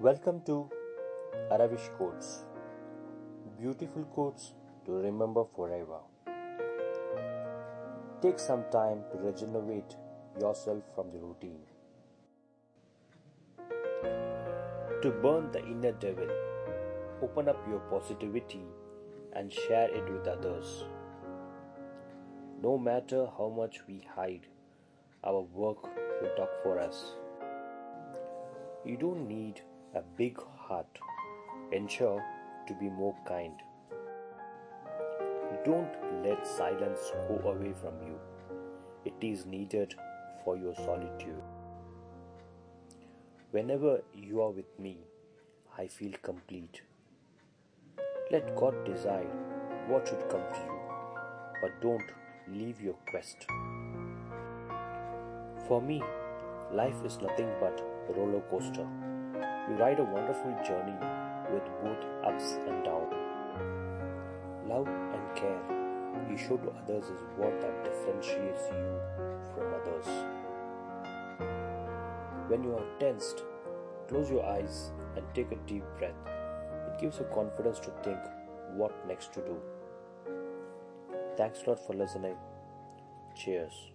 Welcome to Aravish Quotes. Beautiful quotes to remember forever. Take some time to regenerate yourself from the routine. To burn the inner devil, open up your positivity and share it with others. No matter how much we hide, our work will talk for us. You don't need a big heart. Ensure to be more kind. Don't let silence go away from you. It is needed for your solitude. Whenever you are with me, I feel complete. Let God decide what should come to you, but don't leave your quest. For me, life is nothing but a roller coaster. You ride a wonderful journey with both ups and downs. Love and care you show to others is what that differentiates you from others. When you are tensed, close your eyes and take a deep breath. It gives you confidence to think what next to do. Thanks a lot for listening. Cheers.